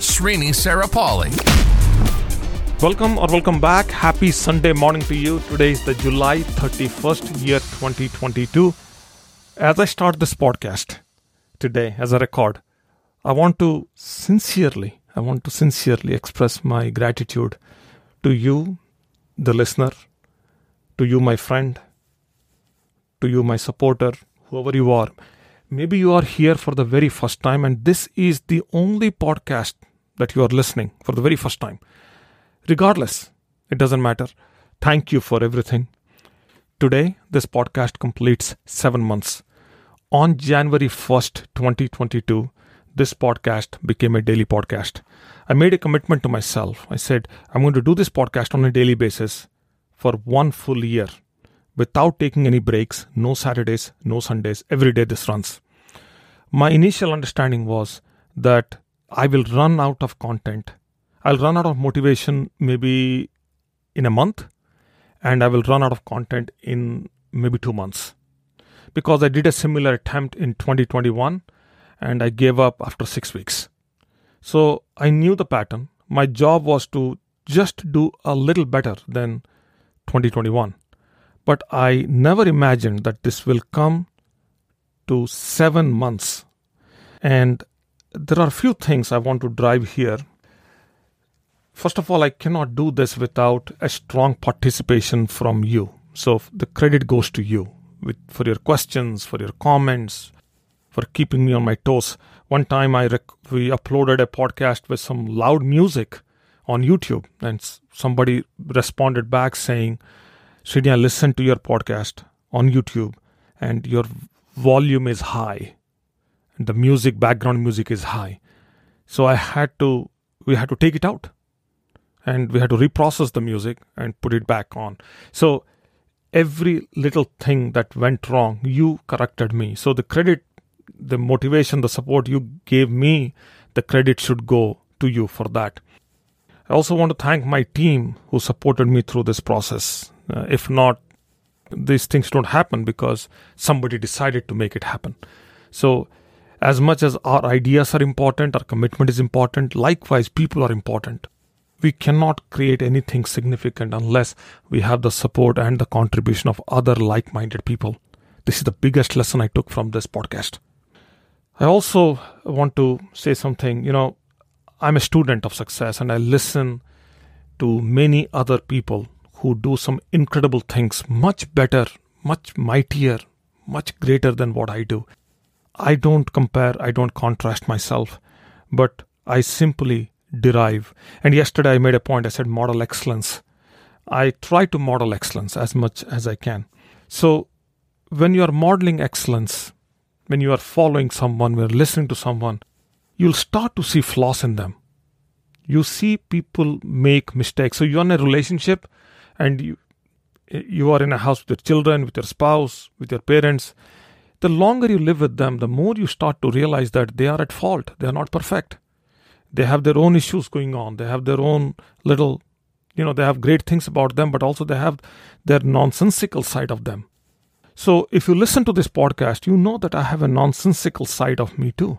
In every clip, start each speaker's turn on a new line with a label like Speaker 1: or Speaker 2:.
Speaker 1: Srini Sarapalli.
Speaker 2: Welcome or welcome back. Happy Sunday morning to you. Today is the July 31st, year 2022. As I start this podcast today as a record, I want to sincerely, I want to sincerely express my gratitude to you, the listener, to you, my friend, to you, my supporter, whoever you are. Maybe you are here for the very first time, and this is the only podcast that you are listening for the very first time. Regardless, it doesn't matter. Thank you for everything. Today, this podcast completes seven months. On January 1st, 2022, this podcast became a daily podcast. I made a commitment to myself. I said, I'm going to do this podcast on a daily basis for one full year without taking any breaks, no Saturdays, no Sundays, every day this runs. My initial understanding was that I will run out of content. I'll run out of motivation maybe in a month, and I will run out of content in maybe two months. Because I did a similar attempt in 2021 and I gave up after six weeks. So I knew the pattern. My job was to just do a little better than 2021. But I never imagined that this will come to seven months. And there are a few things I want to drive here. First of all, I cannot do this without a strong participation from you. So the credit goes to you with, for your questions, for your comments, for keeping me on my toes. One time, I rec- we uploaded a podcast with some loud music on YouTube, and somebody responded back saying, "Srini, I listened to your podcast on YouTube, and your volume is high, the music, background music, is high." So I had to, we had to take it out, and we had to reprocess the music and put it back on. So every little thing that went wrong, you corrected me. So the credit the motivation, the support you gave me, the credit should go to you for that. I also want to thank my team who supported me through this process. Uh, if not, these things don't happen because somebody decided to make it happen. So, as much as our ideas are important, our commitment is important, likewise, people are important. We cannot create anything significant unless we have the support and the contribution of other like minded people. This is the biggest lesson I took from this podcast. I also want to say something. You know, I'm a student of success and I listen to many other people who do some incredible things, much better, much mightier, much greater than what I do. I don't compare, I don't contrast myself, but I simply derive. And yesterday I made a point, I said model excellence. I try to model excellence as much as I can. So when you are modeling excellence, when you are following someone, when you're listening to someone, you'll start to see flaws in them. You see people make mistakes. So you're in a relationship and you you are in a house with your children, with your spouse, with your parents. The longer you live with them, the more you start to realize that they are at fault. They are not perfect. They have their own issues going on. They have their own little, you know, they have great things about them, but also they have their nonsensical side of them. So if you listen to this podcast, you know that I have a nonsensical side of me too.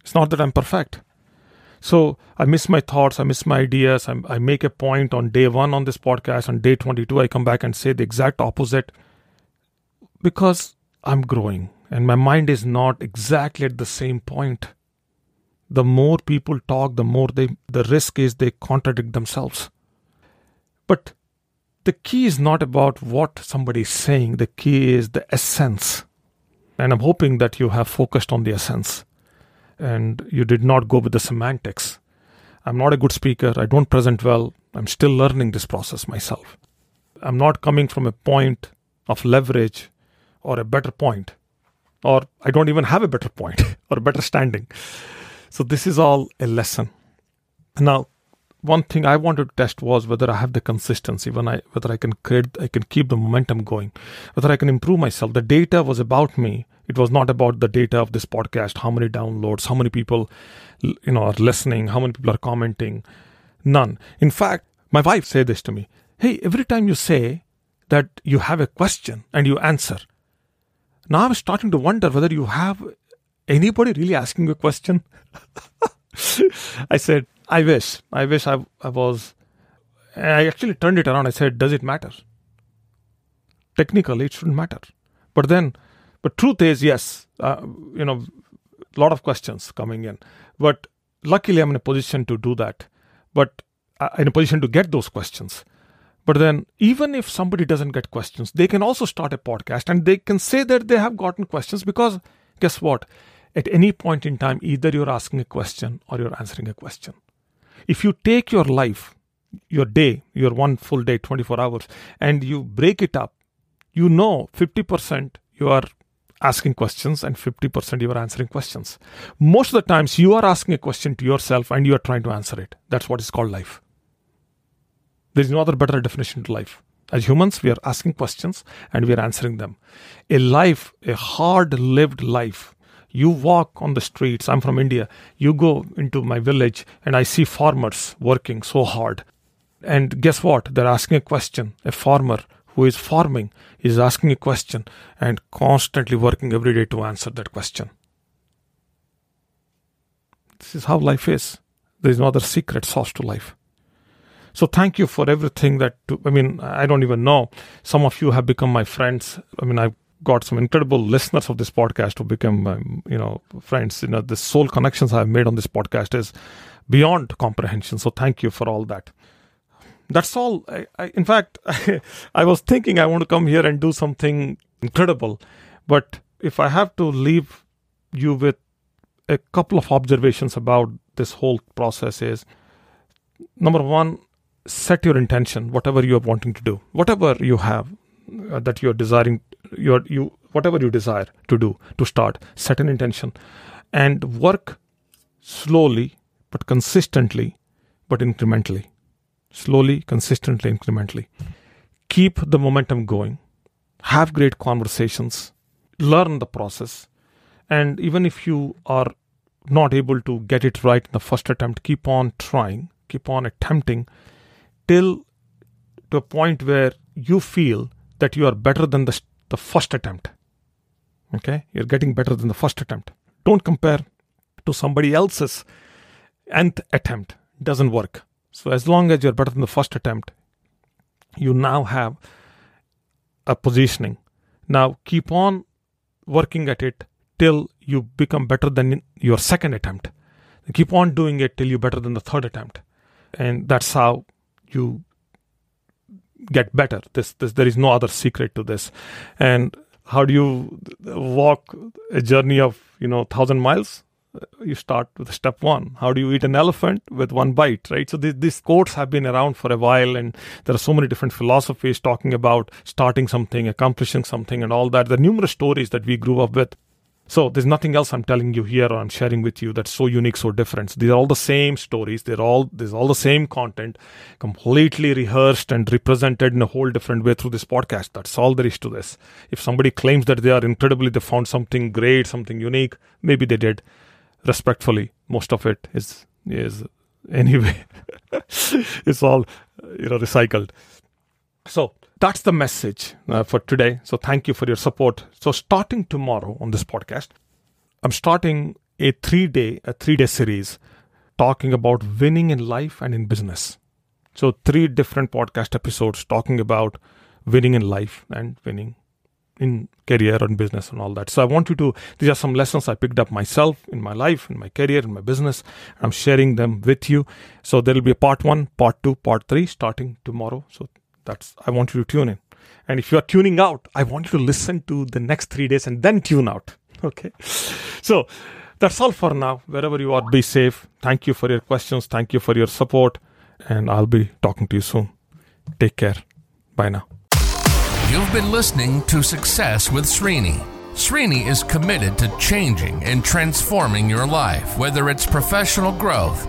Speaker 2: It's not that I'm perfect. So I miss my thoughts, I miss my ideas. I, I make a point on day one on this podcast. On day 22, I come back and say the exact opposite because I'm growing and my mind is not exactly at the same point. The more people talk, the more they, the risk is they contradict themselves. But the key is not about what somebody is saying, the key is the essence. And I'm hoping that you have focused on the essence and you did not go with the semantics. I'm not a good speaker, I don't present well, I'm still learning this process myself. I'm not coming from a point of leverage or a better point, or I don't even have a better point or a better standing. So, this is all a lesson. Now, one thing I wanted to test was whether I have the consistency, when I whether I can create, I can keep the momentum going, whether I can improve myself. The data was about me. It was not about the data of this podcast. How many downloads? How many people, you know, are listening? How many people are commenting? None. In fact, my wife said this to me. Hey, every time you say that you have a question and you answer, now I'm starting to wonder whether you have anybody really asking a question. I said, I wish. I wish I, I was. I actually turned it around. I said, Does it matter? Technically, it shouldn't matter. But then, but truth is, yes, uh, you know, a lot of questions coming in. But luckily, I'm in a position to do that. But uh, in a position to get those questions. But then, even if somebody doesn't get questions, they can also start a podcast and they can say that they have gotten questions because guess what? At any point in time, either you're asking a question or you're answering a question. If you take your life, your day, your one full day, 24 hours, and you break it up, you know 50% you are asking questions and 50% you are answering questions. Most of the times you are asking a question to yourself and you are trying to answer it. That's what is called life. There is no other better definition to life. As humans, we are asking questions and we are answering them. A life, a hard lived life, you walk on the streets. I'm from India. You go into my village and I see farmers working so hard. And guess what? They're asking a question. A farmer who is farming is asking a question and constantly working every day to answer that question. This is how life is. There is no other secret sauce to life. So thank you for everything that, I mean, I don't even know. Some of you have become my friends. I mean, I've got some incredible listeners of this podcast who become, um, you know, friends. You know, the soul connections I've made on this podcast is beyond comprehension. So thank you for all that. That's all. I, I, in fact, I, I was thinking I want to come here and do something incredible, but if I have to leave you with a couple of observations about this whole process is number one set your intention whatever you are wanting to do whatever you have uh, that you are desiring your you whatever you desire to do to start set an intention and work slowly but consistently but incrementally. Slowly consistently incrementally. Keep the momentum going. Have great conversations. Learn the process. And even if you are not able to get it right in the first attempt keep on trying. Keep on attempting till to a point where you feel that you are better than the, the first attempt. Okay? You're getting better than the first attempt. Don't compare to somebody else's nth attempt. It Doesn't work. So as long as you're better than the first attempt, you now have a positioning. Now keep on working at it till you become better than your second attempt. keep on doing it till you're better than the third attempt. And that's how you get better. This, this, there is no other secret to this. And how do you walk a journey of you know thousand miles? You start with step one. How do you eat an elephant with one bite, right? So these, these quotes have been around for a while, and there are so many different philosophies talking about starting something, accomplishing something, and all that. The numerous stories that we grew up with. So there's nothing else I'm telling you here or I'm sharing with you that's so unique, so different. These are all the same stories. They're all there's all the same content, completely rehearsed and represented in a whole different way through this podcast. That's all there is to this. If somebody claims that they are incredibly, they found something great, something unique, maybe they did. Respectfully, most of it is is anyway. it's all you know recycled. So that's the message uh, for today. So thank you for your support. So starting tomorrow on this podcast, I'm starting a three day a three day series talking about winning in life and in business. So three different podcast episodes talking about winning in life and winning in career and business and all that. So I want you to these are some lessons I picked up myself in my life, in my career, in my business. I'm sharing them with you. So there will be a part one, part two, part three starting tomorrow. So that's I want you to tune in. And if you are tuning out, I want you to listen to the next three days and then tune out. Okay. So that's all for now. Wherever you are, be safe. Thank you for your questions. Thank you for your support. And I'll be talking to you soon. Take care. Bye now.
Speaker 1: You've been listening to Success with Srini. Srini is committed to changing and transforming your life, whether it's professional growth,